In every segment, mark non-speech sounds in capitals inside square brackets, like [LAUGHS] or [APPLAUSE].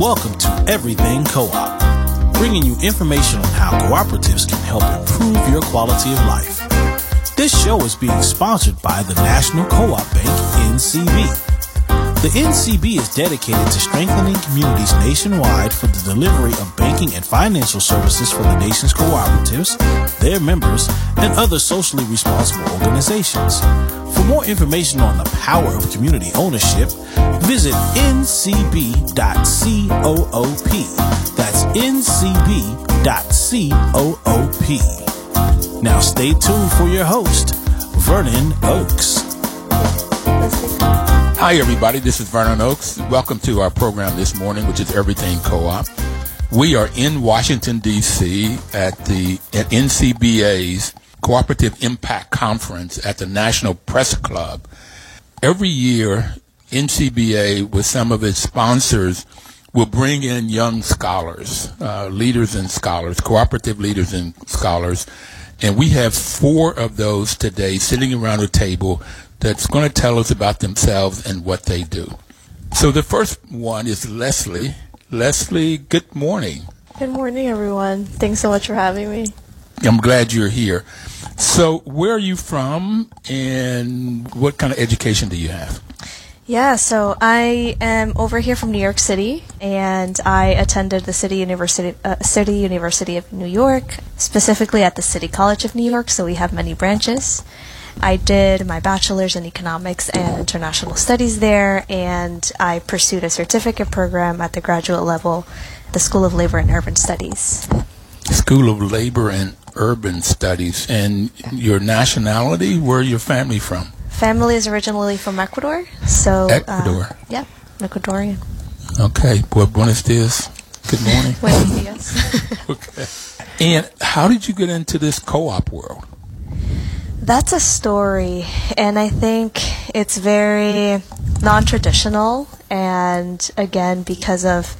Welcome to Everything Co-op, bringing you information on how cooperatives can help improve your quality of life. This show is being sponsored by the National Co-op Bank, NCB. The NCB is dedicated to strengthening communities nationwide for the delivery of banking and financial services for the nation's cooperatives, their members, and other socially responsible organizations. For more information on the power of community ownership, visit ncb.coop. That's ncb.coop. Now stay tuned for your host, Vernon Oakes. Hi, everybody. This is Vernon Oakes. Welcome to our program this morning, which is Everything Co-op. We are in Washington, D.C. at the at NCBA's Cooperative Impact Conference at the National Press Club. Every year, NCBA, with some of its sponsors, will bring in young scholars, uh, leaders and scholars, cooperative leaders and scholars. And we have four of those today sitting around a table that's going to tell us about themselves and what they do. So the first one is Lesly. Lesly, good morning. Good morning, everyone. Thanks so much for having me. I'm glad you're here. So, where are you from and what kind of education do you have? Yeah, so I am over here from New York City, and I attended the City University, uh, City University of New York, specifically at the City College of New York. So we have many branches. I did my bachelor's in economics and international studies there, and I pursued a certificate program at the graduate level, the School of Labor and Urban Studies. School of Labor and Urban Studies. And your nationality? Where your family from? Family is originally from Ecuador, so Ecuador. Uh, yeah, Ecuadorian. Okay, pues buenos dias. Good morning. Buenos dias. [LAUGHS] okay. And how did you get into this co-op world? That's a story, and I think it's very non traditional, and again, because of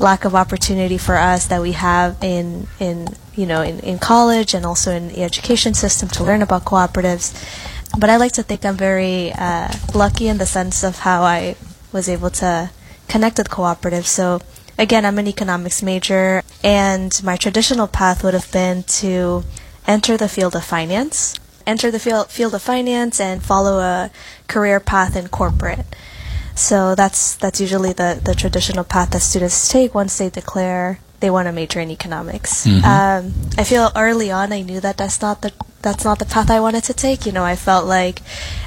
lack of opportunity for us that we have in, in you know, in, in college and also in the education system to learn about cooperatives. But I like to think I'm very uh, lucky in the sense of how I was able to connect with cooperatives. So, again, I'm an economics major, and my traditional path would have been to enter the field of finance enter the field, field of finance and follow a career path in corporate. So that's that's usually the, the traditional path that students take once they declare they want to major in economics. Mm-hmm. Um, I feel early on I knew that that's not the that's not the path I wanted to take. You know, I felt like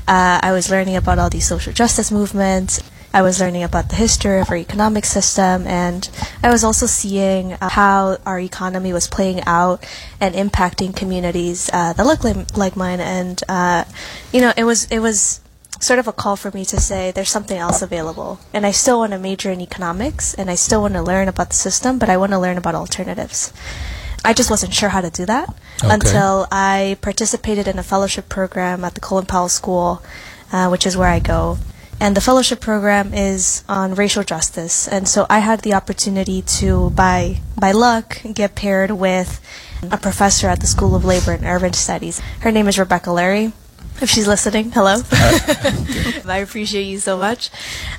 uh, I was learning about all these social justice movements I was learning about the history of our economic system, and I was also seeing uh, how our economy was playing out and impacting communities uh, that look like, like mine. And uh, you know, it was it was sort of a call for me to say there's something else available, and I still want to major in economics, and I still want to learn about the system, but I want to learn about alternatives. I just wasn't sure how to do that okay. until I participated in a fellowship program at the Colin Powell School, uh, which is where I go and the fellowship program is on racial justice. And so I had the opportunity to, by by luck, get paired with a professor at the School of Labor and Urban Studies. Her name is Rebecca Lurie. If she's listening, hello. [LAUGHS] [LAUGHS] I appreciate you so much.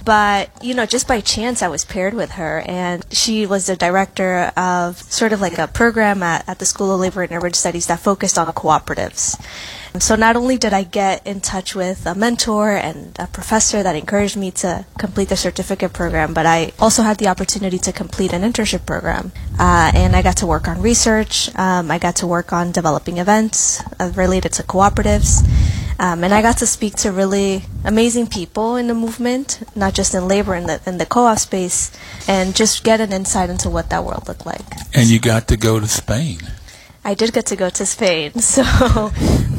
But, you know, just by chance, I was paired with her, and she was the director of sort of like a program at, at the School of Labor and Urban Studies that focused on cooperatives. So not only did I get in touch with a mentor and a professor that encouraged me to complete the certificate program, but I also had the opportunity to complete an internship program. Uh, and I got to work on research. Um, I got to work on developing events uh, related to cooperatives. Um, and I got to speak to really amazing people in the movement, not just in labor in the in the co-op space, and just get an insight into what that world looked like. And you got to go to Spain. I did get to go to Spain. [LAUGHS] So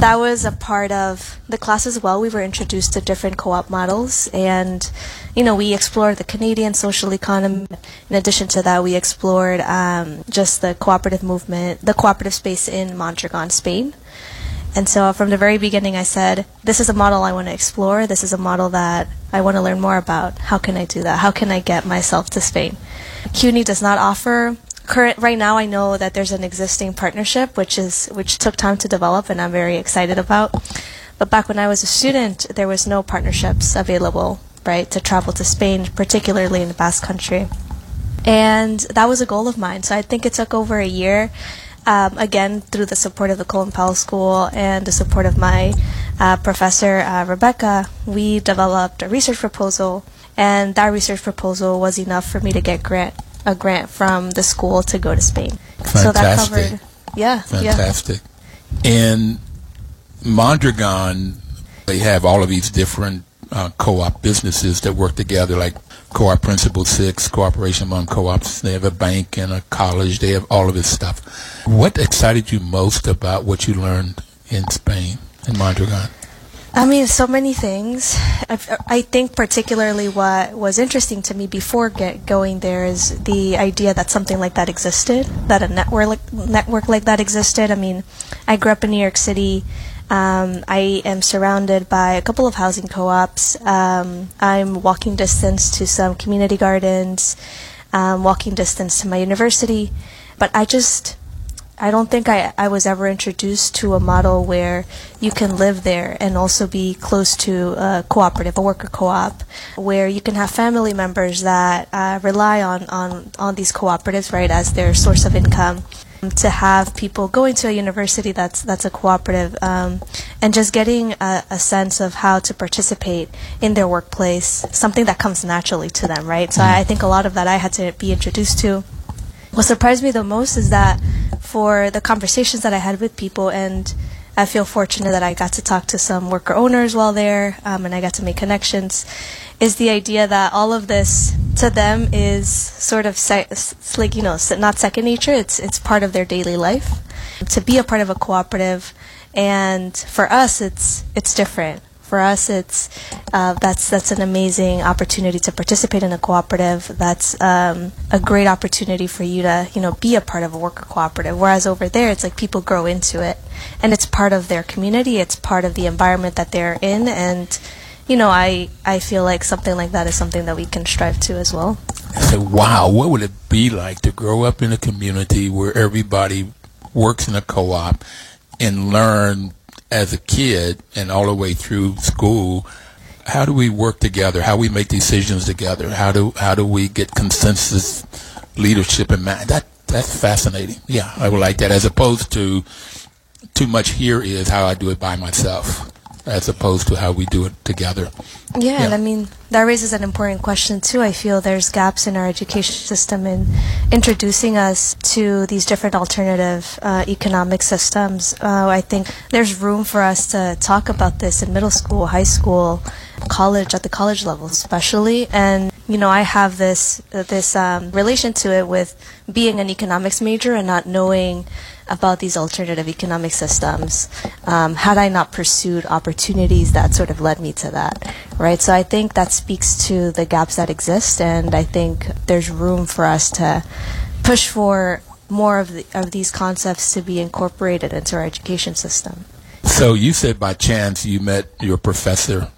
that was a part of the class as well. We were introduced to different co op models, and, you know, we explored the Canadian social economy. In addition to that, we explored um, just the cooperative movement, the cooperative space in Mondragon, Spain. And so from the very beginning, I said, this is a model I want to explore. This is a model that I want to learn more about. How can I do that? How can I get myself to Spain? CUNY does not offer current right now I know that there's an existing partnership which is which took time to develop and I'm very excited about. But back when I was a student, there was no partnerships available, right, to travel to Spain, particularly in the Basque Country. And that was a goal of mine. So I think it took over a year. Um, again, through the support of the Colin Powell School and the support of my uh, professor, uh, Rebecca, we developed a research proposal. And that research proposal was enough for me to get grant a grant from the school to go to Spain. Fantastic. So that covered, yeah, Fantastic. In Mondragon, they have all of these different uh, co-op businesses that work together, like Co-op Principle Six, Cooperation Among Co-ops. They have a bank and a college. They have all of this stuff. What excited you most about what you learned in Spain, in Mondragon? I mean, so many things. I, I think particularly what was interesting to me before get going there is the idea that something like that existed, that a network like, network like that existed. I mean, I grew up in New York City. Um, I am surrounded by a couple of housing co-ops. Um, I'm walking distance to some community gardens, um, walking distance to my university, but I just I don't think I, I was ever introduced to a model where you can live there and also be close to a cooperative, a worker co-op, where you can have family members that uh, rely on, on, on these cooperatives, right, as their source of income. To have people going to a university that's that's a cooperative, um, and just getting a, a sense of how to participate in their workplace, something that comes naturally to them, right? So I, I think a lot of that I had to be introduced to. What surprised me the most is that for the conversations that I had with people, and I feel fortunate that I got to talk to some worker owners while there, um, and I got to make connections, is the idea that all of this to them is sort of se- like you know not second nature. It's it's part of their daily life. To be a part of a cooperative, and for us, it's it's different for us, it's uh, that's that's an amazing opportunity to participate in a cooperative. That's um, a great opportunity for you to you know be a part of a worker cooperative. Whereas over there, it's like people grow into it, and it's part of their community. It's part of the environment that they're in, and you know, I I feel like something like that is something that we can strive to as well. Wow, what would it be like to grow up in a community where everybody works in a co-op and learn as a kid and all the way through school how do we work together? How we make decisions together? How do how do we get consensus leadership and man that that's fascinating. Yeah i would like that as opposed to too much here is how i do it by myself as opposed to how we do it together Yeah, and I mean that raises an important question too. I feel there's gaps in our education system in introducing us to these different alternative uh, economic systems. Uh, I think there's room for us to talk about this in middle school, high school, college, at the college level especially. And you know, I have this this um, relation to it with being an economics major and not knowing about these alternative economic systems um, had I not pursued opportunities that sort of led me to that, right? So I think that speaks to the gaps that exist, and I think there's room for us to push for more of, the, of these concepts to be incorporated into our education system. so you said by chance you met your professor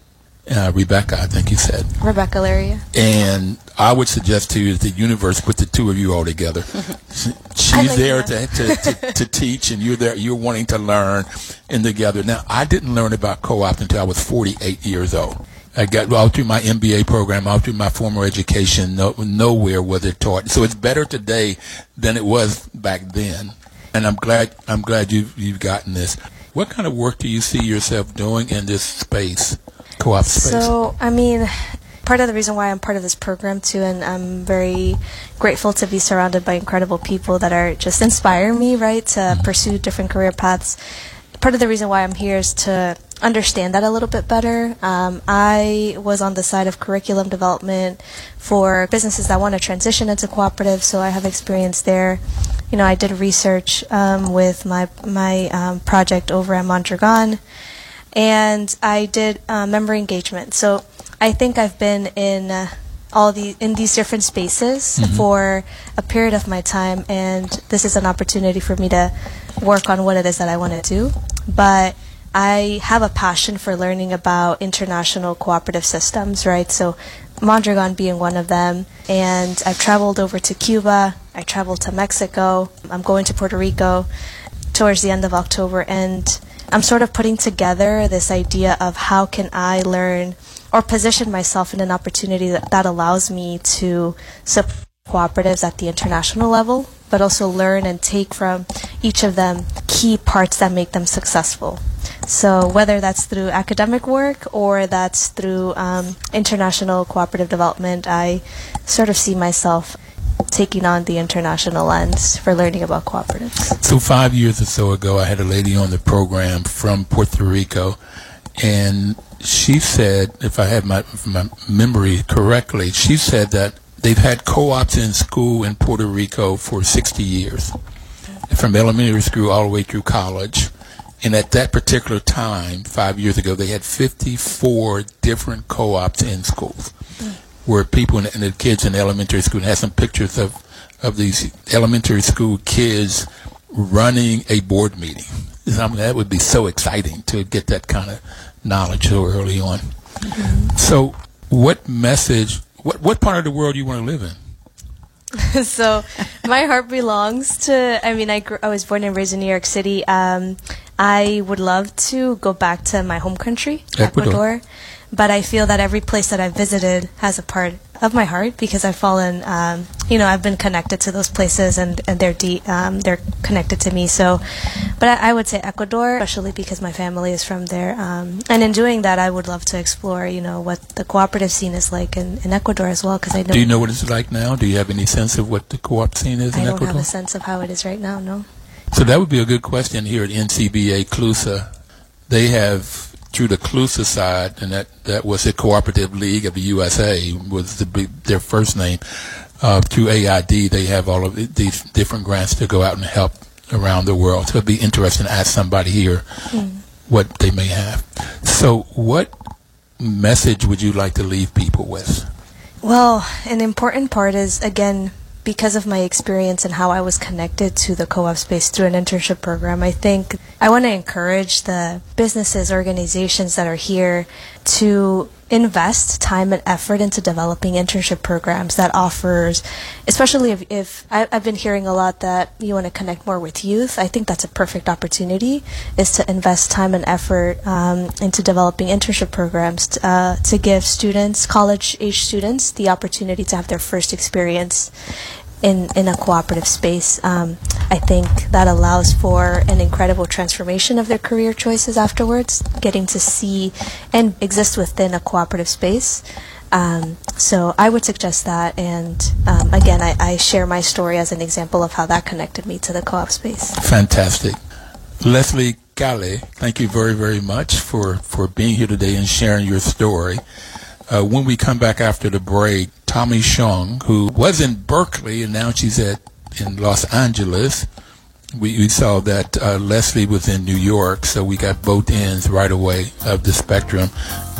uh, rebecca i think you said Rebecca Lurie. And I would suggest to you that the universe put the two of you all together. [LAUGHS] She's there to, to, to, to teach, and you're there. You're wanting to learn, and together. Now, I didn't learn about co-op until I was 48 years old. I got all through my MBA program, all through my formal education. No, nowhere was it taught. So it's better today than it was back then. And I'm glad. I'm glad you've you've gotten this. What kind of work do you see yourself doing in this space, co-op space? So, I mean, part of the reason why I'm part of this program too, and I'm very grateful to be surrounded by incredible people that are just inspire me, right, to pursue different career paths. Part of the reason why I'm here is to understand that a little bit better. Um, I was on the side of curriculum development for businesses that want to transition into cooperatives, so I have experience there. You know, I did research um, with my my um, project over at Mondragon and I did uh, member engagement. So I think I've been in uh, all the in these different spaces for a period of my time, and this is an opportunity for me to work on what it is that I want to do. But I have a passion for learning about international cooperative systems, right? So Mondragon being one of them, and I've traveled over to Cuba. I traveled to Mexico. I'm going to Puerto Rico towards the end of October and I'm sort of putting together this idea of how can I learn or position myself in an opportunity that, that allows me to support cooperatives at the international level, but also learn and take from each of them key parts that make them successful. So whether that's through academic work or that's through um, international cooperative development, I sort of see myself taking on the international lens for learning about cooperatives. So five years or so ago, I had a lady on the program from Puerto Rico, and she said, if I have my, my memory correctly, she said that they've had co-ops in school in Puerto Rico for 60 years, from elementary school all the way through college. And at that particular time, five years ago, they had 54 different co-ops in schools where people and the kids in elementary school had some pictures of, of these elementary school kids running a board meeting. I mean, that would be so exciting to get that kind of knowledge so early on. Mm-hmm. So, what message, what, what part of the world do you want to live in? [LAUGHS] so, my heart belongs to, I mean, I, grew, I was born and raised in New York City. Um, I would love to go back to my home country, Ecuador. Ecuador but I feel that every place that I've visited has a part of my heart because I've fallen, um, you know, I've been connected to those places and, and they're de- um, they're connected to me. So, but I, I, would say Ecuador, especially because my family is from there. Um, and in doing that, I would love to explore, you know, what the cooperative scene is like in, in Ecuador as well. Because I know. Do you know what it's like now? Do you have any sense of what the co-op scene is I in Ecuador? I don't have a sense of how it is right now. No. So that would be a good question here at NCBA CLUSA. They have through the CLUSA side, and that, that was the Cooperative League of the USA, was the their first name. Uh, through AID, they have all of these different grants to go out and help around the world. So it'd be interesting to ask somebody here mm. what they may have. So, what message would you like to leave people with? Well, an important part is again because of my experience and how I was connected to the co-op space through an internship program, I think I want to encourage the businesses, organizations that are here to invest time and effort into developing internship programs that offers, especially if, if I, have been hearing a lot that you want to connect more with youth. I think that's a perfect opportunity is to invest time and effort um, into developing internship programs to, uh, to give students, college age students, the opportunity to have their first experience in, in a cooperative space. Um, I think that allows for an incredible transformation of their career choices afterwards, getting to see and exist within a cooperative space. Um, so I would suggest that, and um, again, I, I, share my story as an example of how that connected me to the co-op space. Fantastic, Lesly Calle. Thank you very, very much for for being here today and sharing your story. Uh, when we come back after the break, Tomi Chung, who was in Berkeley and now she's at in Los Angeles. We, we saw that uh, Lesly was in New York, so we got both ends right away of the spectrum.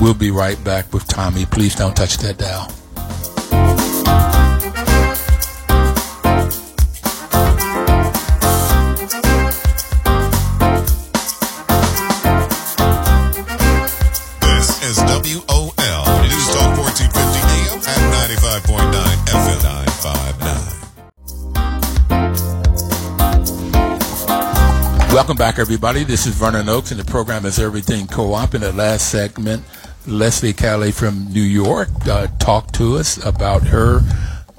We'll be right back with Tomi. Please don't touch that dial. Welcome back, everybody. This is Vernon Oakes, and the program is Everything Co-op. In the last segment, Lesly Calle from New York uh, talked to us about her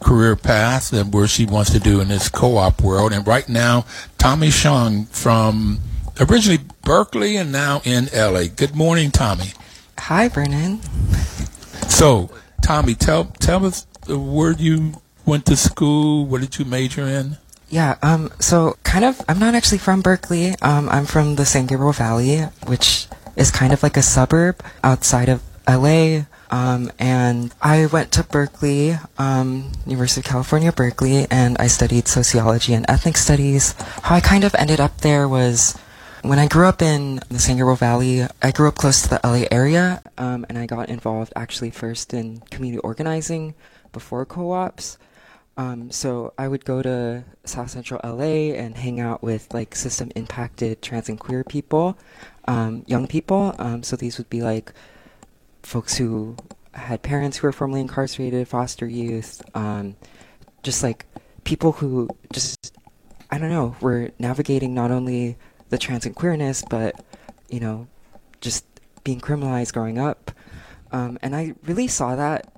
career path and where she wants to do in this co-op world. And right now, Tomi Chung from originally Berkeley and now in LA. Good morning, Tomi. Hi, Vernon. So, Tomi, tell tell us where you went to school. What did you major in? Yeah, um, so kind of, I'm not actually from Berkeley. Um, I'm from the San Gabriel Valley, which is kind of like a suburb outside of LA. Um, and I went to Berkeley, um, University of California, Berkeley, and I studied sociology and ethnic studies. How I kind of ended up there was when I grew up in the San Gabriel Valley, I grew up close to the LA area, um, and I got involved actually first in community organizing before co-ops. Um, so I would go to South Central LA and hang out with like system impacted trans and queer people, um, young people. Um, so these would be like folks who had parents who were formerly incarcerated, foster youth, um, just like people who just, I don't know, were navigating not only the trans and queerness, but, you know, just being criminalized growing up. Um, and I really saw that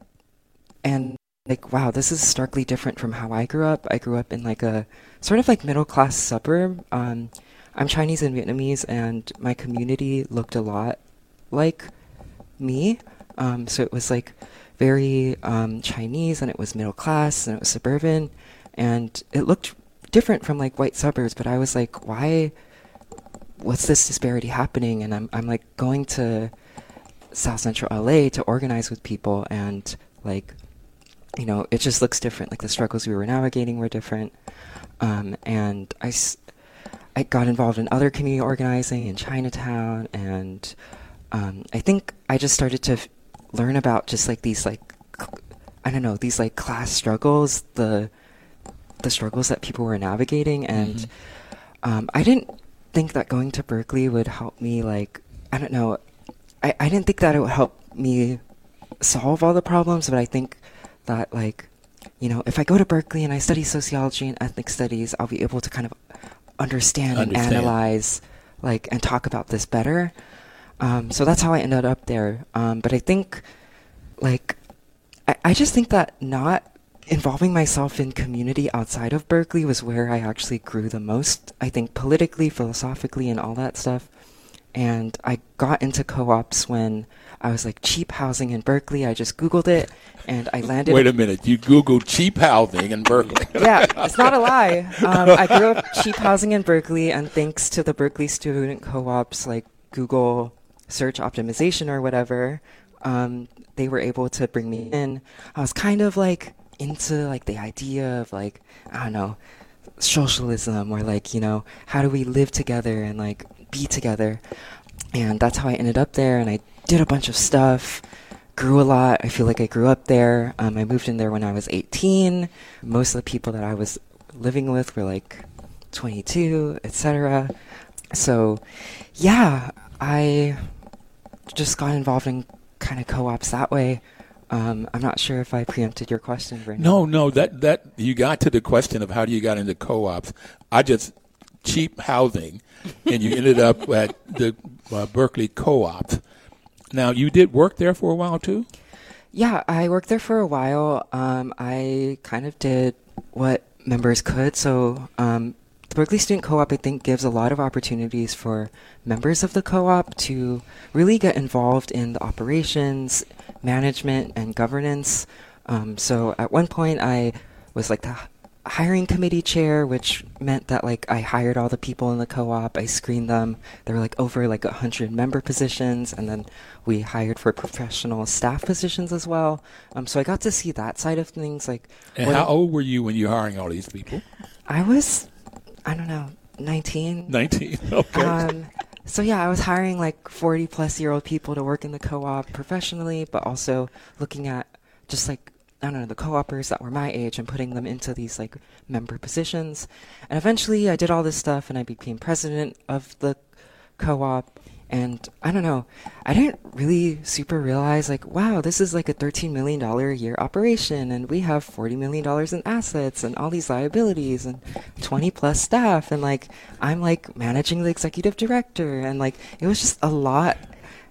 and like, wow, this is starkly different from how I grew up. I grew up in like a sort of like middle class suburb. Um, I'm Chinese and Vietnamese, and my community looked a lot like me. Um, so it was like very um, Chinese, and it was middle class, and it was suburban, and it looked different from like white suburbs. But I was like, why? What's this disparity happening? And I'm I'm like going to South Central LA to organize with people, and like, you know, it just looks different. Like the struggles we were navigating were different, um, and I. I got involved in other community organizing in Chinatown, and um, I think I just started to f- learn about just like these like I don't know these like class struggles, the the struggles that people were navigating, and mm-hmm. um, I didn't think that going to Berkeley would help me like I don't know, I I didn't think that it would help me solve all the problems, but I think that like you know if I go to Berkeley and I study sociology and ethnic studies, I'll be able to kind of understand, understand. and analyze like and talk about this better. Um, so that's how I ended up there. Um, but I think like I, I just think that not involving myself in community outside of Berkeley was where I actually grew the most. I think politically, philosophically, and all that stuff. And I got into co-ops when I was like cheap housing in Berkeley. I just Googled it and I landed. Wait a minute, you Googled cheap housing in Berkeley? [LAUGHS] yeah, it's not a lie. Um, I grew up [LAUGHS] cheap housing in Berkeley, and thanks to the Berkeley student co-ops like Google search optimization or whatever, um, they were able to bring me in. I was kind of like into like the idea of like I don't know socialism or like you know how do we live together and like be together, and that's how I ended up there. And I did a bunch of stuff grew a lot. I feel like I grew up there. Um, I moved in there when I was 18. Most of the people that I was living with were like 22, etc. So, yeah, I just got involved in kind of co-ops that way. Um, I'm not sure if I preempted your question. Right no, no, that that you got to the question of how do you got into co-ops. I just cheap housing, and you ended up at the uh, Berkeley Co-op. Now, you did work there for a while too. Yeah, I worked there for a while. Um, I kind of did what members could. So um, the Berkeley Student Co-op, I think, gives a lot of opportunities for members of the co-op to really get involved in the operations, management, and governance. Um, so at one point, I was like the hiring committee chair, which meant that like I hired all the people in the co-op. I screened them. There were like over like a hundred member positions, and then we hired for professional staff positions as well. Um, so I got to see that side of things. Like, and how old were you when you were hiring all these people? I was I don't know, 19. 19, [LAUGHS] okay. Um, so yeah, I was hiring like 40 plus year old people to work in the co-op professionally, but also looking at just like I don't know the co-opers that were my age and putting them into these like member positions. And eventually, I did all this stuff, and I became president of the co-op. And I don't know, I didn't really super realize, like, wow, this is like a $13 million a year operation, and we have $40 million in assets and all these liabilities and 20 plus staff. And like, I'm like managing the executive director, and like, it was just a lot.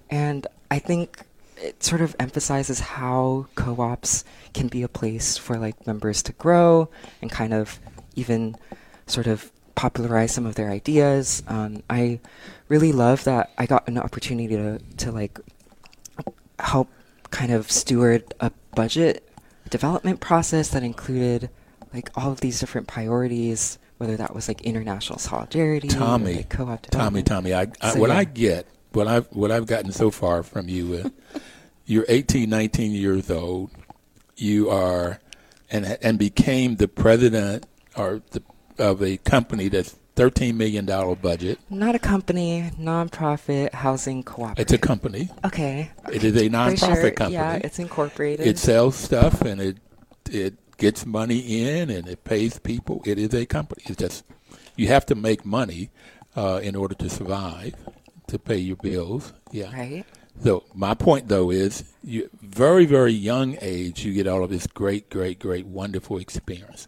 And I think it sort of emphasizes how co ops can be a place for like members to grow and kind of even sort of popularize some of their ideas. Um, I really love that I got an opportunity to to like help kind of steward a budget development process that included like all of these different priorities, whether that was like international solidarity, Tomi, like co-op Tomi, Tomi. I, I so, what yeah. I get, what I've what I've gotten so far from you, uh, [LAUGHS] you're 18, 19 years old. You are and and became the president or the of a company that's thirteen million dollar budget. Not a company, nonprofit housing cooperative. It's a company. Okay. It is a nonprofit sure. company. Yeah, it's incorporated. It sells stuff and it it gets money in and it pays people. It is a company. It's just you have to make money uh, in order to survive, to pay your bills. Yeah. Right. So my point though is, you very very young age, you get all of this great great great wonderful experience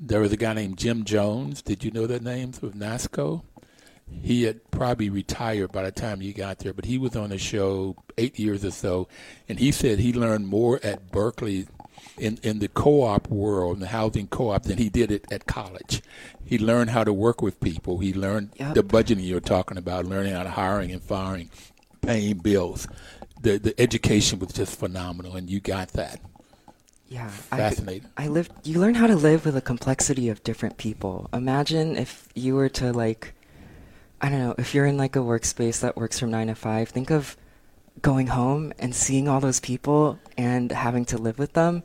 there was a guy named Jim Jones. Did you know that name of NASCO? He had probably retired by the time you got there, but he was on the show eight years or so, and he said he learned more at Berkeley in, in the co-op world, in the housing co-op, than he did it at college. He learned how to work with people. He learned Yep. the budgeting you're talking about, learning how to hiring and firing, paying bills. The the education was just phenomenal, and you got that. Yeah, Fascinating. I, I lived. You learn how to live with the complexity of different people. Imagine if you were to like, I don't know, if you're in like a workspace that works from nine to five. Think of going home and seeing all those people and having to live with them.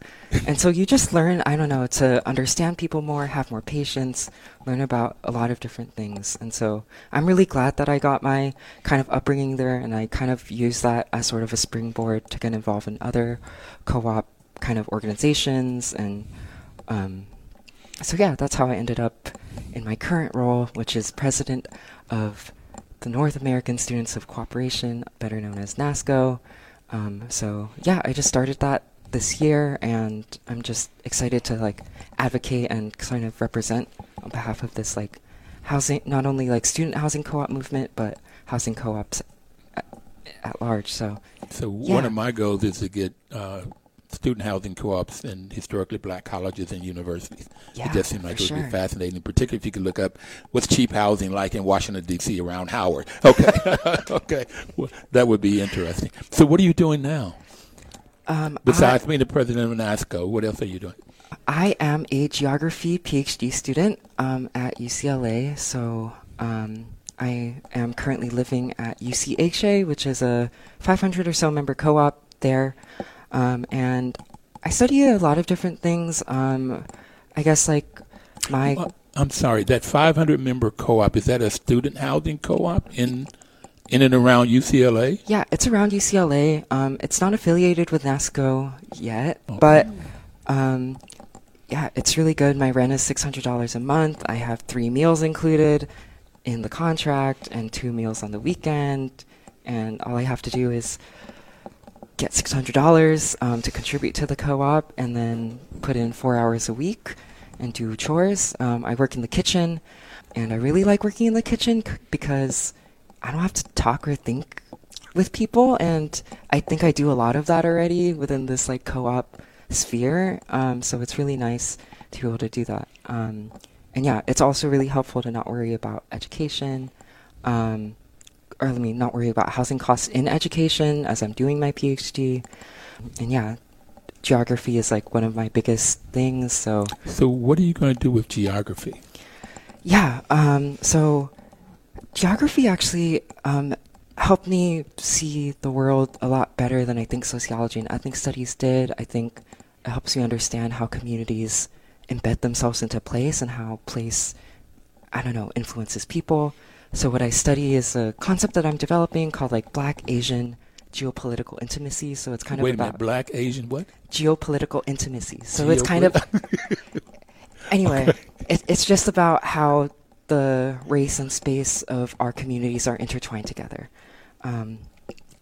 and so you just learn, I don't know, to understand people more, have more patience, learn about a lot of different things. And so I'm really glad that I got my kind of upbringing there and I kind of use that as sort of a springboard to get involved in other co-op kind of organizations and um, so yeah, that's how I ended up in my current role, which is president of the North American Students of Cooperation, better known as NASCO. Um, so yeah, I just started that this year, and I'm just excited to like advocate and kind of represent on behalf of this like housing, not only like student housing co-op movement, but housing co-ops at, at large. So So one of my goals is to get uh, student housing co-ops in historically black colleges and universities. Yeah, it just seems like it would be fascinating, particularly if you could look up what's cheap housing like in Washington D.C. around Howard. [LAUGHS] Okay, [LAUGHS] okay, well, that would be interesting. So what are you doing now? um, Besides being the president of NASCO, what else are you doing? I am a geography PhD student um, at UCLA. So um, I am currently living at UCHA, which is a 500 or so member co op there. Um, and I study a lot of different things. Um, I guess like my. Uh, I'm sorry, that 500 member co-op is that a student housing co-op in in and around UCLA? Yeah, it's around UCLA. Um, it's not affiliated with NASCO yet, but um, yeah, it's really good. My rent is six hundred dollars a month. I have three meals included in the contract and two meals on the weekend, and all I have to do is get six hundred dollars um, to contribute to the co-op, and then put in four hours a week and do chores. Um, I work in the kitchen, and I really like working in the kitchen c- because I don't have to talk or think with people, and I think I do a lot of that already within this like co-op sphere. Um, so it's really nice to be able to do that. Um, and yeah, it's also really helpful to not worry about education, um, or let me not worry about housing costs in education as I'm doing my PhD. And yeah, geography is like one of my biggest things. So So what are you going to do with geography? yeah, um, so geography actually um, helped me see the world a lot better than I think sociology and ethnic studies did. I think it helps me understand how communities embed themselves into place and how place, I don't know, influences people. So what I study is a concept that I'm developing called like Black Asian geopolitical intimacy. So it's kind of Wait a about minute, black, Asian, what? geopolitical intimacy. So it's kind of [LAUGHS] anyway. It, it's just about how the race and space of our communities are intertwined together. Um,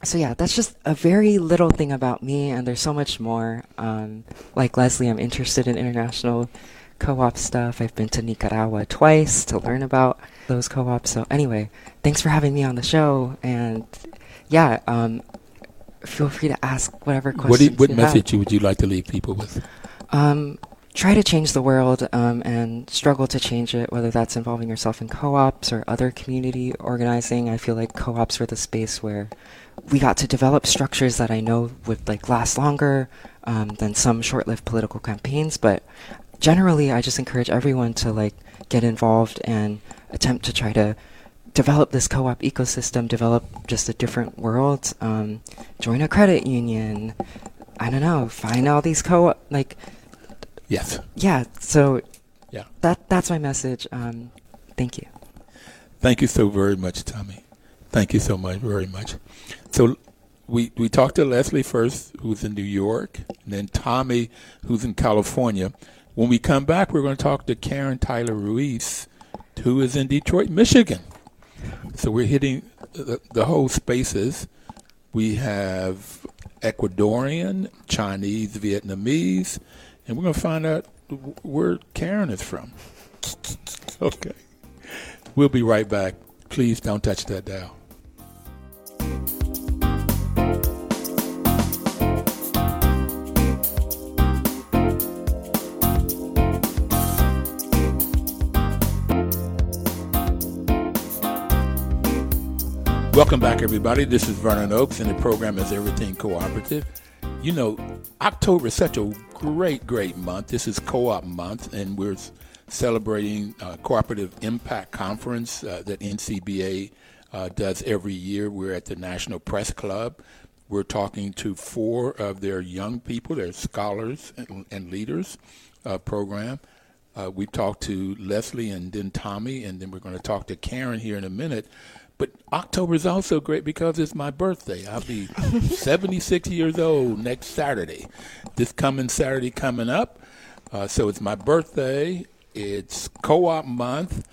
so yeah, that's just a very little thing about me, and there's so much more. Um, like Lesly, I'm interested in international co-op stuff. I've been to Nicaragua twice to learn about those co-ops. So anyway, thanks for having me on the show, and yeah, um, feel free to ask whatever questions. What, do you- what you have. message would you like to leave people with? Um, try to change the world um, and struggle to change it, whether that's involving yourself in co ops or other community organizing. I feel like co ops were the space where we got to develop structures that I know would like last longer um, than some short lived political campaigns. But generally, I just encourage everyone to like get involved and attempt to try to develop this co-op ecosystem, develop just a different world, um, join a credit union. I don't know, find all these co-op like Yes. yeah, so Yeah. that that's my message. Um, thank you. Thank you so very much, Tomi. Thank you so much, very much. So we we talked to Lesly first, who's in New York, and then Tomi, who's in California. When we come back, we're going to talk to Karen Tyler Ruiz, who is in Detroit, Michigan. So we're hitting the, the whole spaces. We have Ecuadorian, Chinese, Vietnamese, and we're going to find out where Karen is from. [LAUGHS] okay. We'll be right back. Please don't touch that dial. Welcome back, everybody. This is Vernon Oakes, and the program is Everything Cooperative. You know, October is such a great, great month. This is Co-op Month, and we're celebrating uh, Cooperative Impact Conference uh, that NCBA uh, does every year. We're at the National Press Club. We're talking to four of their young people, their scholars and, and leaders uh, program. Uh, we talked to Lesly and then Tomi, and then we're going to talk to Karen here in a minute but October is also great because it's my birthday. I'll be [LAUGHS] 76 years old next Saturday. This coming Saturday coming up. Uh, so it's my birthday. It's co-op month,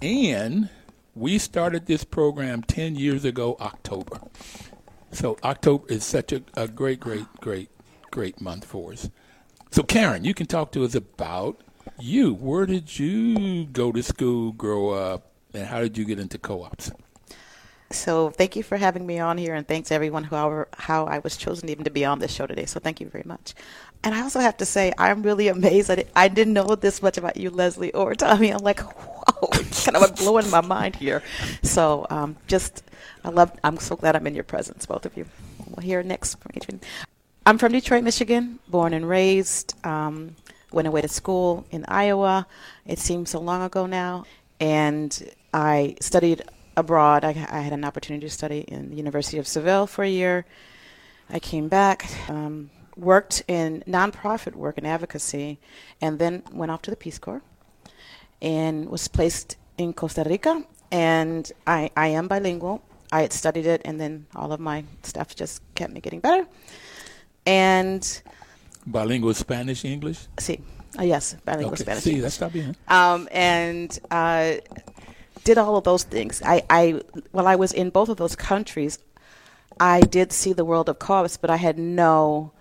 and we started this program 10 years ago, October. So October is such a, a great, great, great, great month for us. So Karen, you can talk to us about you. Where did you go to school, grow up, and how did you get into co-ops? So thank you for having me on here, and thanks everyone who how I was chosen even to be on this show today. So thank you very much. And I also have to say, I'm really amazed. I, I didn't know this much about you, Lesly or Tomi. I'm like, [LAUGHS] whoa, kind of blowing my mind here. So um, just, I love. I'm so glad I'm in your presence, both of you. We'll hear next from Adrian. I'm from Detroit, Michigan, born and raised. Um, went away to school in Iowa. It seems so long ago now, and I studied abroad. I, I, had an opportunity to study in the University of Seville for a year. I came back, um, worked in nonprofit work and advocacy, and then went off to the Peace Corps and was placed in Costa Rica. And I, I am bilingual. I had studied it, and then all of my stuff just kept me getting better. And bilingual Spanish English. See, sí. uh, yes, bilingual okay. Spanish. See, that's not bien. Um, and uh, did all of those things. I, I while I was in both of those countries, I did see the world of co-ops, but I had no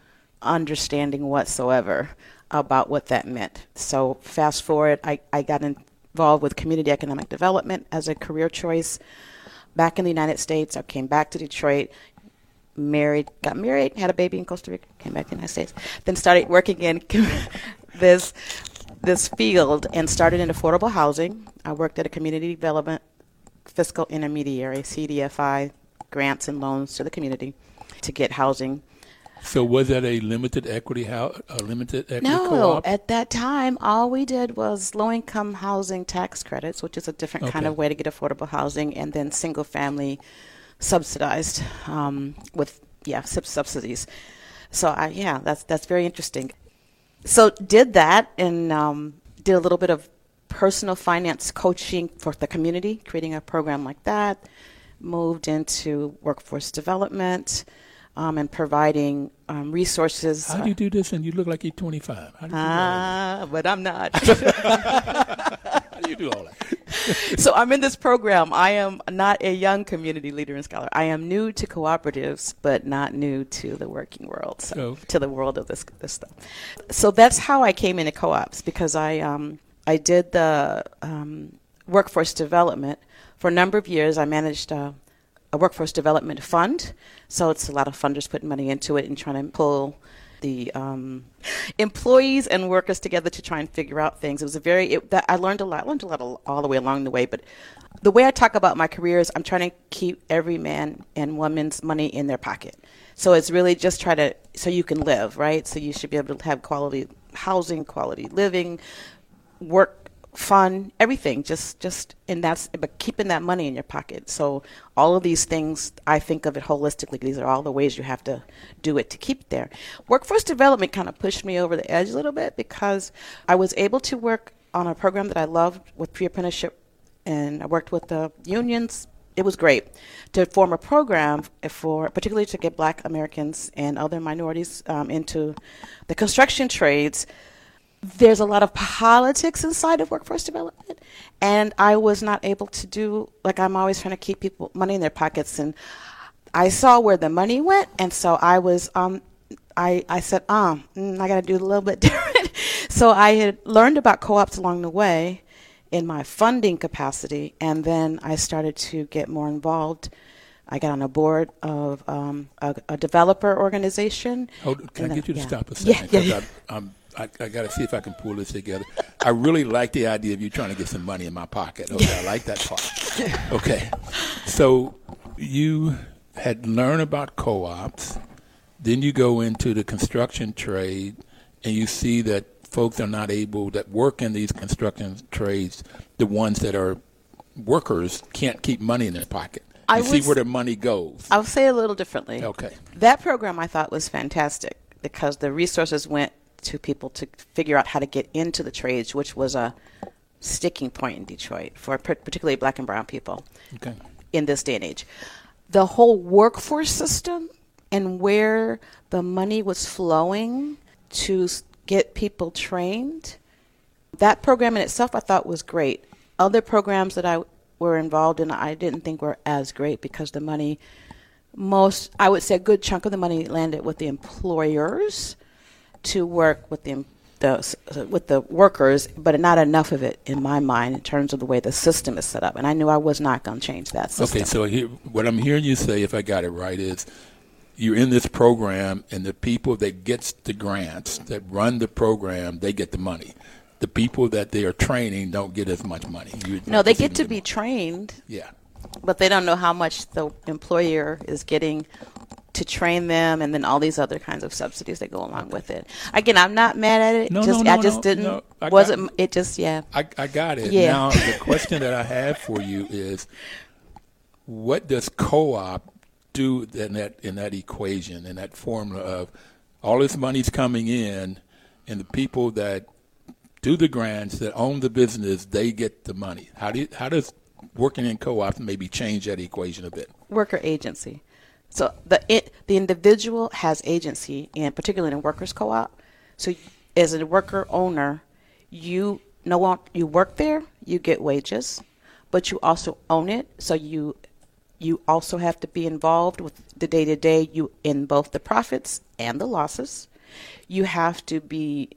understanding whatsoever about what that meant. So fast forward, I, I got involved with community economic development as a career choice back in the United States. I came back to Detroit, married, got married, had a baby in Costa Rica, came back to the United States, then started working in [LAUGHS] this this field and started in affordable housing. I worked at a community development fiscal intermediary, CDFI, grants and loans to the community to get housing. So was that a limited equity house, a limited equity no, co-op? at that time, all we did was low-income housing tax credits, which is a different okay. kind of way to get affordable housing, and then single-family subsidized um, with yeah subsidies. So I, yeah, that's that's very interesting so did that and um, did a little bit of personal finance coaching for the community, creating a program like that. Moved into workforce development um, and providing um, resources. How do you do this? And you look like you're 25. Ah, uh, but I'm not. [LAUGHS] [LAUGHS] How [LAUGHS] do you do all that? so I'm in this program. I am not a young community leader and scholar. I am new to cooperatives, but not new to the working world, so oh. to the world of this this stuff. So that's how I came into co-ops because I um, I did the um, workforce development for a number of years. I managed. Uh, a workforce development fund, so it's a lot of funders putting money into it and trying to pull the um, employees and workers together to try and figure out things. It was a very it, that I learned a lot. I learned a lot all, all the way along the way, but the way I talk about my career is I'm trying to keep every man and woman's money in their pocket. So it's really just try to so you can live, right? So you should be able to have quality housing, quality living, work fun, everything. Just just and that's but keeping that money in your pocket. So all of these things, I think of it holistically. These are all the ways you have to do it to keep there. Workforce development kind of pushed me over the edge a little bit because I was able to work on a program that I loved with pre-apprenticeship, and I worked with the unions. It was great to form a program for, particularly to get Black Americans and other minorities um, into the construction trades there's a lot of politics inside of workforce development and i was not able to do like i'm always trying to keep people money in their pockets and i saw where the money went and so i was um i i said um i got to do a little bit [LAUGHS] different so i had learned about co-ops along the way in my funding capacity and then i started to get more involved I got on a board of um, a, a, developer organization. Hold, can I get you to yeah. stop a second? Yeah, yeah, yeah. I'm I, I got to see if I can pull this together. I really like the idea of you trying to get some money in my pocket. Okay, I like that part. [LAUGHS] Okay, so you had learned about co-ops, then you go into the construction trade, and you see that folks are not able that work in these construction trades, the ones that are workers can't keep money in their pocket. You I see where the money goes. I'll say it a little differently. Okay. That program I thought was fantastic because the resources went to people to figure out how to get into the trades, which was a sticking point in Detroit for particularly black and brown people Okay. in this day and age. The whole workforce system and where the money was flowing to get people trained, that program in itself I thought was great. Other programs that I were involved in, I didn't think were as great because the money, most, I would say a good chunk of the money landed with the employers to work with the the with the workers, but not enough of it in my mind in terms of the way the system is set up. And I knew I was not going to change that system. Okay, so here, what I'm hearing you say, if I got it right, is you're in this program, and the people that gets the grants that run the program, they get the money. The people that they are training don't get as much money. You- no, they get to be more. trained, Yeah. but they don't know how much the employer is getting to train them, and then all these other kinds of subsidies that go along with it. Again, I'm not mad at it. No, just no, I just no, didn't. no, I wasn't it? Just yeah. I, I got it. Yeah. Now, the question that I have for you is, what does co-op do in that in that equation in that formula of all this money's coming in, and the people that do the grants that own the business they get the money? How do you, how does working in co-ops maybe change that equation a bit? worker agency. So the it, the individual has agency, and particularly in workers co-op. So as a worker owner, you no you work there, you get wages, but you also own it. So you you also have to be involved with the day to day you in both the profits and the losses. You have to be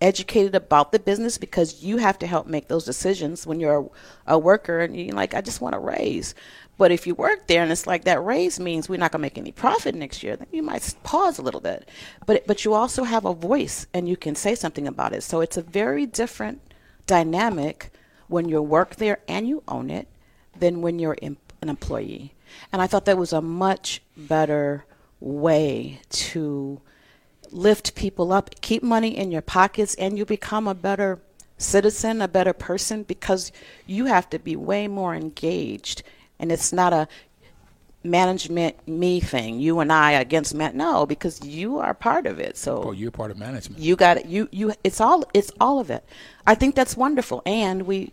educated about the business because you have to help make those decisions when you're a, a worker and you're like, I just want a raise. But if you work there and it's like that raise means we're not going to make any profit next year, then you might pause a little bit. But but you also have a voice and you can say something about it. So it's a very different dynamic when you work there and you own it than when you're an employee. And I thought that was a much better way to lift people up, keep money in your pockets, and you become a better citizen, a better person because you have to be way more engaged. And it's not a management me thing, you and I against man. No, because you are part of it. So Oh, you're part of management. you got it. You you. It's all. It's all of it. I think that's wonderful. And we,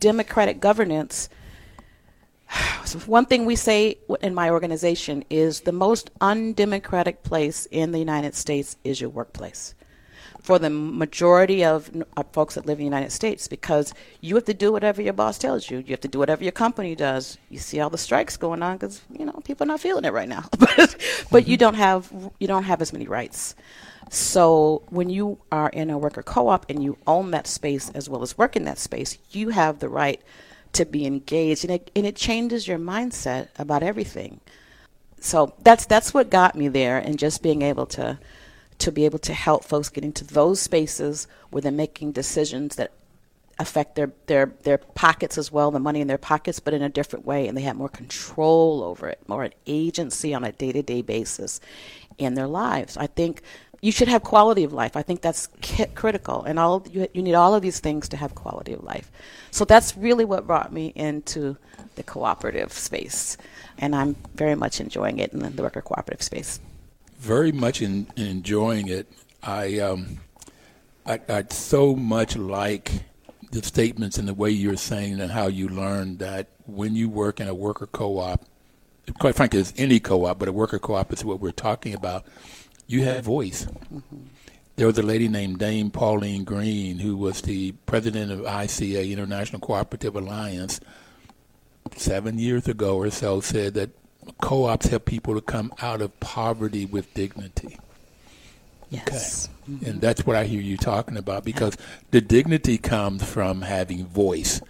democratic governance. [SIGHS] One thing we say in my organization is the most undemocratic place in the United States is your workplace. For the majority of, folks that live in the United States, because you have to do whatever your boss tells you. You have to do whatever your company does. You see all the strikes going on because you know people are not feeling it right now. [LAUGHS] but but you don't have you don't have as many rights. So when you are in a worker co-op and you own that space as well as work in that space, you have the right to be engaged, and it and it changes your mindset about everything. So that's that's what got me there, and just being able to to be able to help folks get into those spaces where they're making decisions that affect their, their, their pockets as well, the money in their pockets, but in a different way. And they have more control over it, more an agency on a day to day basis in their lives. I think you should have quality of life. I think that's critical. And all you, you need all of these things to have quality of life. So that's really what brought me into the cooperative space. And I'm very much enjoying it in the worker cooperative space. Very much in, enjoying it. I, um, I I so much like the statements and the way you're saying and how you learn that when you work in a worker co-op, quite frankly, it's any co-op, but a worker co-op is what we're talking about. You have voice. There was a lady named Dame Pauline Green who was the president of ICA International Cooperative Alliance seven years ago or so said that co-ops help people to come out of poverty with dignity. Yes. And that's what I hear you talking about because the dignity comes from having voice.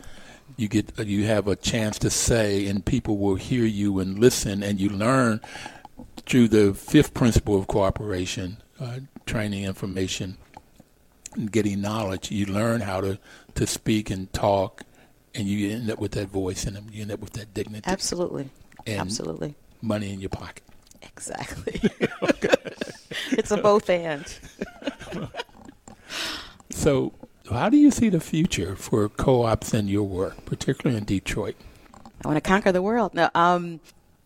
You get you have a chance to say and people will hear you and listen and you learn through the fifth principle of cooperation, uh, training information and getting knowledge. You learn how to, to speak and talk and you end up with that voice and you end up with that dignity. Absolutely. And absolutely. money in your pocket. Exactly. [LAUGHS] [LAUGHS] it's a both and. [LAUGHS] so, how do you see the future for co-ops in your work, particularly in Detroit? I want to conquer the world. No, um,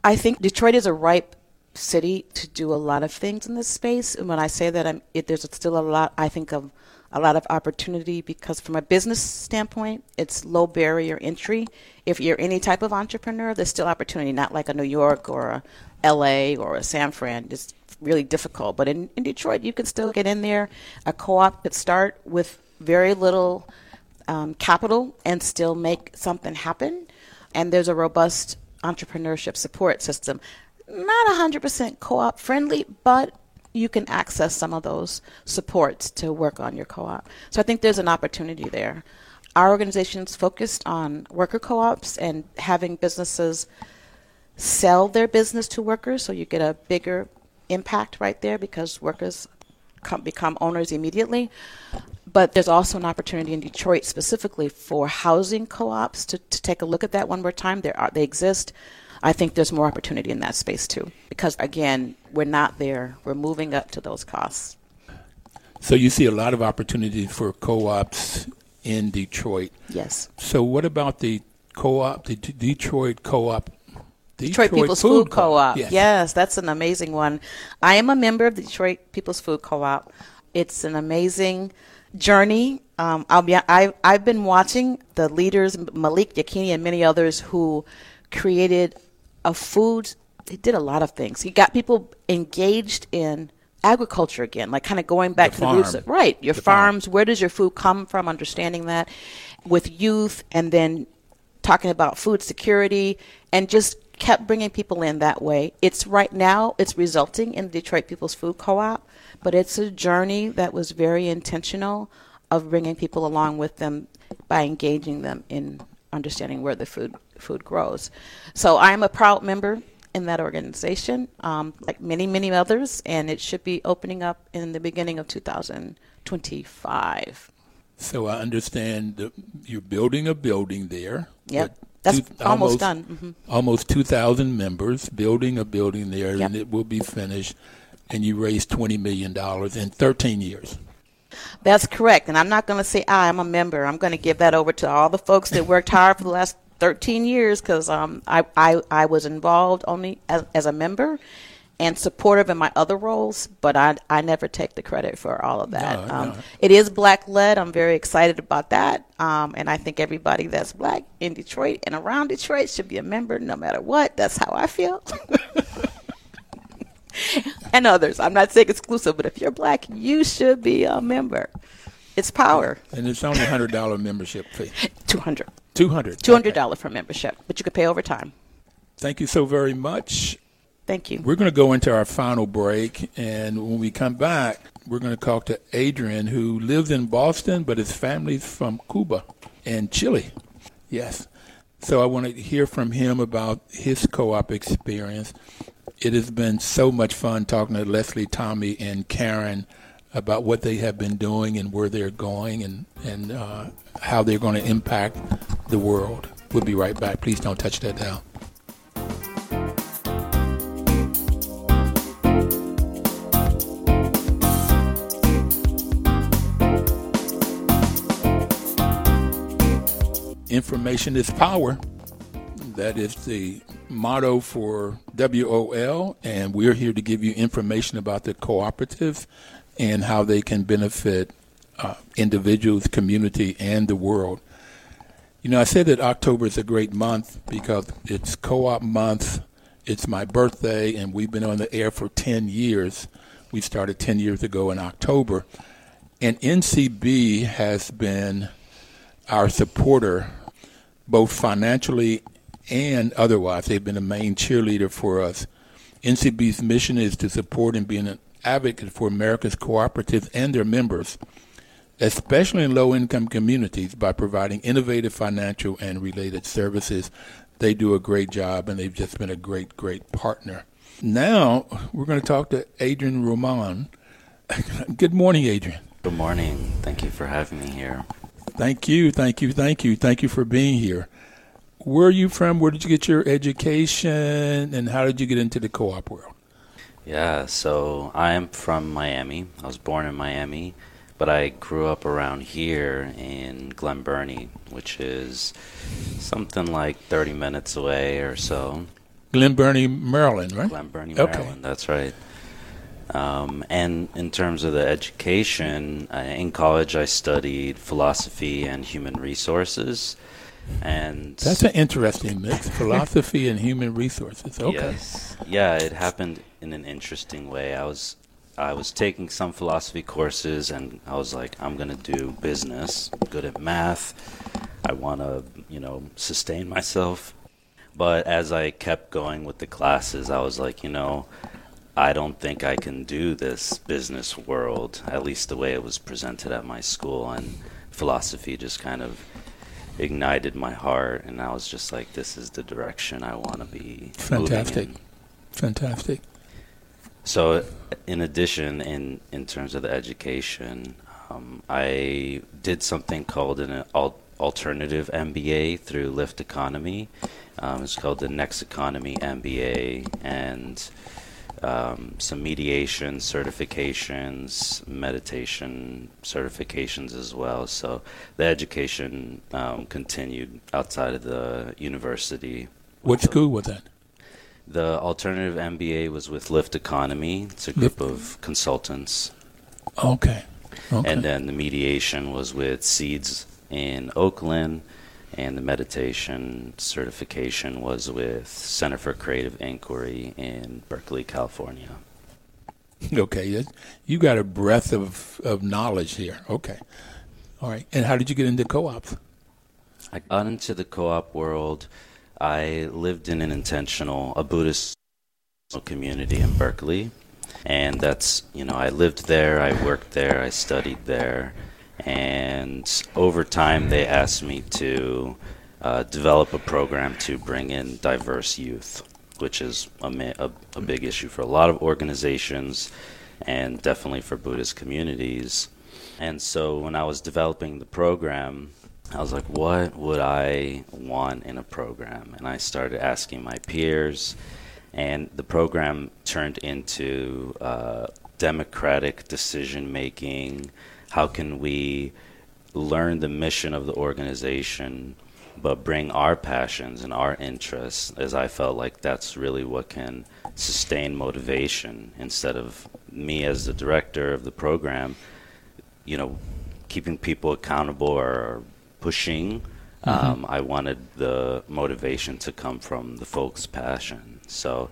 I think Detroit is a ripe city to do a lot of things in this space. And when I say that, I'm, it, there's still a lot. I think of a lot of opportunity because from a business standpoint, it's low barrier entry. If you're any type of entrepreneur, there's still opportunity, not like a New York or a LA or a San Fran. It's really difficult. But in, in Detroit, you can still get in there. A co-op could start with very little um, capital and still make something happen. And there's a robust entrepreneurship support system. Not 100% co-op friendly, but you can access some of those supports to work on your co-op. So I think there's an opportunity there. Our organization is focused on worker co-ops and having businesses sell their business to workers, so you get a bigger impact right there because workers come, become owners immediately. But there's also an opportunity in Detroit specifically for housing co-ops to, to take a look at that one more time. There are they exist. I think there's more opportunity in that space too. Because again, we're not there. We're moving up to those costs. So you see a lot of opportunity for co-ops in Detroit. Yes. So what about the co-op, the D- Detroit co-op? Detroit, Detroit People's Food, Food Co-op. Yes. yes, that's an amazing one. I am a member of the Detroit People's Food Co-op. It's an amazing journey. Um, I'll be. I, I've been watching the leaders, Malik Yakini and many others, who created a food. He did a lot of things. He got people engaged in agriculture again, like kind of going back the to farm. the roots. Of, right, your the farms. Farm. Where does your food come from? Understanding that with youth, and then talking about food security, and just kept bringing people in that way. It's right now. It's resulting in the Detroit People's Food Co-op, but it's a journey that was very intentional of bringing people along with them by engaging them in understanding where the food food grows. So I'm a proud member in that organization, um, like many, many others, and it should be opening up in the beginning of 2025. So I understand that you're building a building there. Yep. That's two, almost, almost, done. Mm-hmm. Almost 2,000 members building a building there, yep. and it will be finished. And you raised $20 million in 13 years. That's correct. And I'm not going to say I'm a member. I'm going to give that over to all the folks that worked hard for the last 13 years because um, I, I, I was involved only as, as a member and supportive in my other roles, but I, I never take the credit for all of that. No, um, no. It is black led. I'm very excited about that. Um, and I think everybody that's black in Detroit and around Detroit should be a member no matter what. That's how I feel. [LAUGHS] [LAUGHS] and others. I'm not saying exclusive, but if you're black, you should be a member. It's power. And it's only hundred dollar membership fee. Two hundred. Two hundred. Two hundred dollar okay. for membership, but you could pay over time. Thank you so very much. Thank you. We're going to go into our final break, and when we come back, we're going to talk to Adrian, who lives in Boston, but his family's from Cuba and Chile. Yes. So I want to hear from him about his co-op experience. It has been so much fun talking to Lesly, Tomi, and Karen about what they have been doing and where they're going and, and uh, how they're going to impact the world. We'll be right back. Please don't touch that dial. Information is power. That is the motto for WOL, and we're here to give you information about the cooperative and how they can benefit uh, individuals, community, and the world. You know, I said that October is a great month because it's co op month, it's my birthday, and we've been on the air for 10 years. We started 10 years ago in October. And NCB has been our supporter, both financially and otherwise. They've been a main cheerleader for us. NCB's mission is to support and be an advocate for America's cooperatives and their members, especially in low income communities, by providing innovative financial and related services. They do a great job and they've just been a great, great partner. Now we're going to talk to Adrian Roman. [LAUGHS] Good morning, Adrian. Good morning. Thank you for having me here. Thank you, thank you, thank you, thank you for being here. Where are you from? Where did you get your education, and how did you get into the co-op world? Yeah, so I am from Miami. I was born in Miami, but I grew up around here in Glen Burnie, which is something like 30 minutes away or so. Glen Burnie, Maryland, right? Glen Burnie, Okay. Maryland. That's right. Um, and in terms of the education, uh, in college I studied philosophy and human resources. And That's an interesting mix: philosophy and human resources. Okay. Yes. Yeah, it happened in an interesting way. I was I was taking some philosophy courses and I was like, I'm gonna do business. I'm good at math. I wanna, you know, sustain myself. But as I kept going with the classes, I was like, you know, I don't think I can do this business world, at least the way it was presented at my school and philosophy just kind of ignited my heart and I was just like this is the direction I want to be Fantastic. Fantastic. So in addition in in terms of the education um, I did something called an al- alternative MBA through Lift Economy um, it's called the Next Economy MBA and um, some mediation certifications, meditation certifications as well. So the education um, continued outside of the university. What school was that? The alternative MBA was with Lift Economy. It's a group of consultants. Okay. Okay. And then the mediation was with Seeds in Oakland, and the meditation certification was with Center for Creative Inquiry in Berkeley, California. okay. You got a breadth of, of knowledge here. Okay. All right. And how did you get into co-ops? I got into the co-op world. I lived in an intentional, a Buddhist community in Berkeley, and that's you know I lived there, I worked there, I studied there, and over time they asked me to uh, develop a program to bring in diverse youth, which is a, ma- a, a big issue for a lot of organizations, and definitely for Buddhist communities. And so when I was developing the program, I was like, what would I want in a program? And I started asking my peers, and the program turned into uh, democratic decision making. How can we learn the mission of the organization, but bring our passions and our interests? As I felt like that's really what can sustain motivation instead of me as the director of the program, you know, keeping people accountable or pushing. Um, I wanted the motivation to come from the folks' passion. So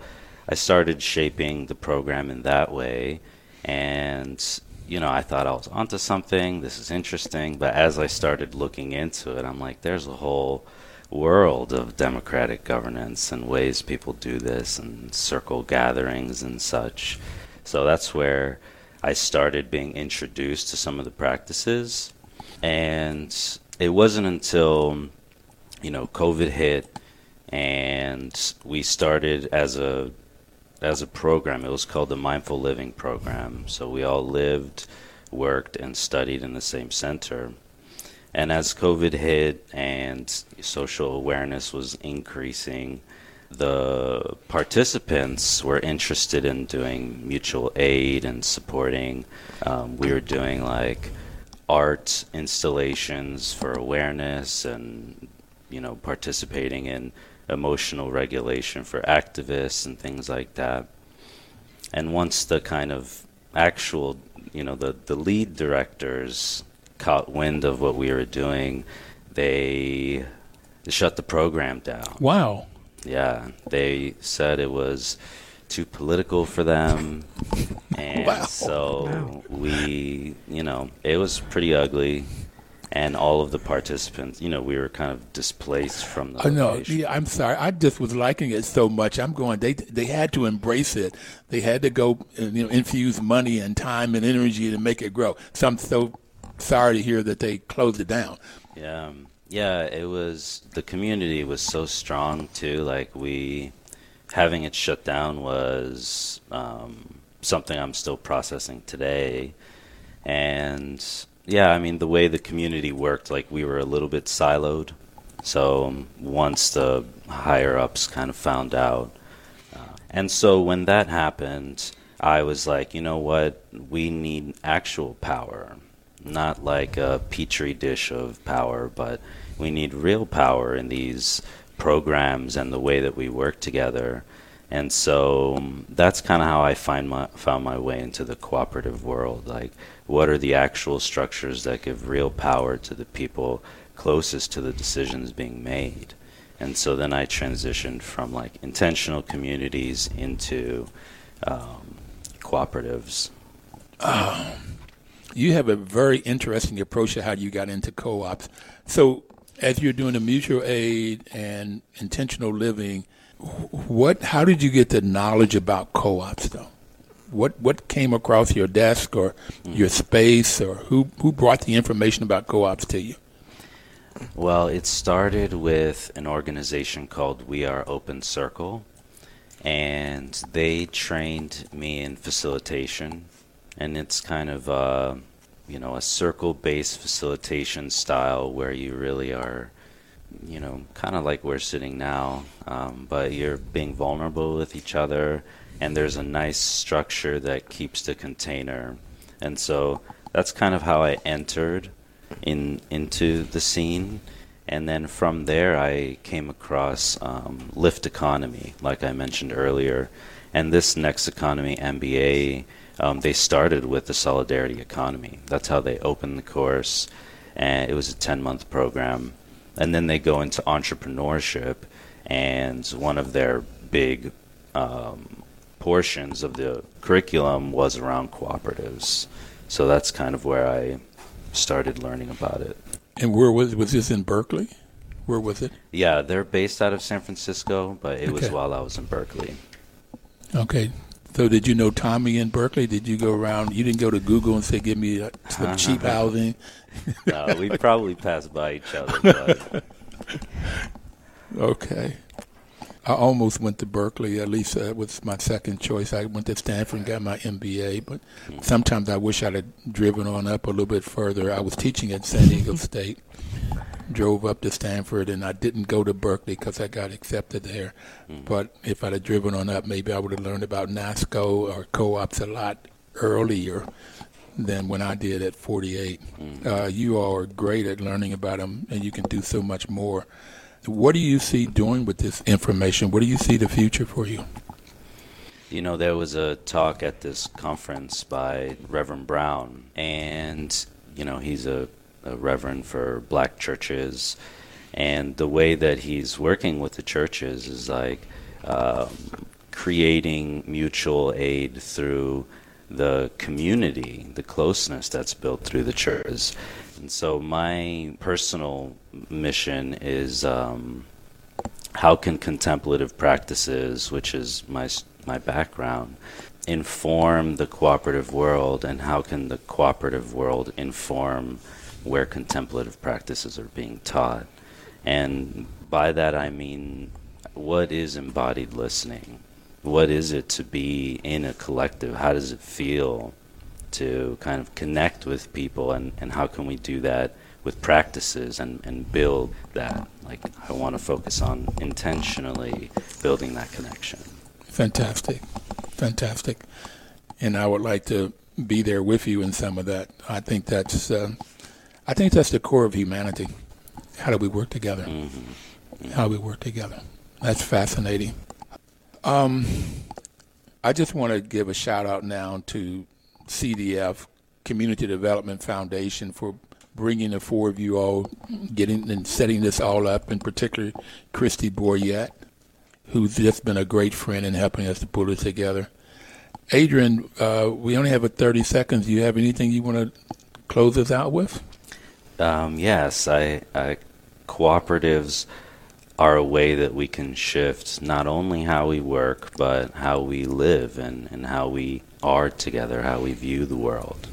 I started shaping the program in that way. And, you know, I thought I was onto something. This is interesting. But as I started looking into it, I'm like, there's a whole world of democratic governance and ways people do this and circle gatherings and such. So that's where I started being introduced to some of the practices. And it wasn't until you know COVID hit and we started as a as a program. It was called the Mindful Living Program. So we all lived, worked, and studied in the same center. And as COVID hit and social awareness was increasing, the participants were interested in doing mutual aid and supporting. Um, we were doing like art installations for awareness and you know participating in emotional regulation for activists and things like that. And once the kind of actual you know the the lead directors caught wind of what we were doing they shut the program down. Wow. yeah. They said it was too political for them. [LAUGHS] And Wow. so we you know it was pretty ugly and all of the participants you know we were kind of displaced from the I know. Yeah, I'm sorry. I just was liking it so much. I'm going. They they had to embrace it. They had to go. You know, infuse money and time and energy to make it grow. So I'm so sorry to hear that they closed it down. Yeah, um, yeah. It was the community was so strong too. Like we having it shut down was um, something I'm still processing today, and yeah, I mean the way the community worked, like we were a little bit siloed, So once the higher ups kind of found out, uh, and so when that happened, I was like, you know what? We need actual power, not like a petri dish of power, but we need real power in these programs and the way that we work together. And so um, that's kind of how I find my, found my way into the cooperative world. Like, what are the actual structures that give real power to the people closest to the decisions being made? And so then I transitioned from like intentional communities into um, cooperatives. Um, you have a very interesting approach to how you got into co-ops. So, as you're doing the mutual aid and intentional living, what? How did you get the knowledge about co-ops, though? What What came across your desk or your space, or who who brought the information about co-ops to you? Well, it started with an organization called We Are Open Circle, and they trained me in facilitation, and it's kind of uh, you know a circle-based facilitation style where you really are you know, kind of like we're sitting now, um, but you're being vulnerable with each other, and there's a nice structure that keeps the container. And so that's kind of how I entered in into the scene. And then from there, I came across um, Lift Economy, like I mentioned earlier. And this Next Economy MBA, um, they started with the Solidarity Economy. That's how they opened the course. And it was a 10 month program and then they go into entrepreneurship, and one of their big um, portions of the curriculum was around cooperatives. So that's kind of where I started learning about it. And where was was this in Berkeley? Where was it? Yeah, they're based out of San Francisco, but it okay. was while I was in Berkeley. Okay. So did you know Tomi in Berkeley? Did you go around? You didn't go to Google and say, "Give me some uh-huh. cheap housing." [LAUGHS] no, we probably passed by each other. But. [LAUGHS] okay. I almost went to Berkeley. At least uh, that was my second choice. I went to Stanford and got my MBA, but hmm. sometimes I wish I'd have driven on up a little bit further. I was teaching at San Diego [LAUGHS] State, drove up to Stanford, and I didn't go to Berkeley because I got accepted there. Mm. But if I'd have driven on up, maybe I would have learned about NASCO or co-ops a lot earlier than when I did at 48. Mm-hmm. Uh, you all are great at learning about them, and you can do so much more. What do you see doing with this information? What do you see the future for you? You know, there was a talk at this conference by Reverend Brown, and, you know, he's a, a reverend for black churches. And the way that he's working with the churches is like um, creating mutual aid through the community, the closeness that's built through the churches. And so, my personal mission is um, how can contemplative practices, which is my my background, inform the cooperative world, and how can the cooperative world inform where contemplative practices are being taught? And by that I mean, what is embodied listening? what is it to be in a collective? How does it feel to kind of connect with people, and, and how can we do that with practices and, and build that? Like, I want to focus on intentionally building that connection. Fantastic. Fantastic. And I would like to be there with you in some of that. I think that's, uh, I think that's the core of humanity. How do we work together? Mm-hmm. Mm-hmm. How do we work together? That's fascinating. Um, I just want to give a shout out now to CDF, Community Development Foundation, for bringing the four of you all, getting and setting this all up, in particular, Christy Boyette, who's just been a great friend in helping us to pull it together. Adrian, uh, we only have a 30 seconds. Do you have anything you want to close us out with? Um, yes, I, I cooperatives are a way that we can shift not only how we work, but how we live and, and how we are together, how we view the world.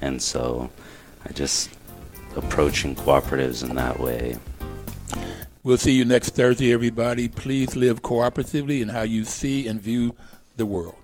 And so I just approaching cooperatives in that way. We'll see you next Thursday, everybody. Please live cooperatively in how you see and view the world.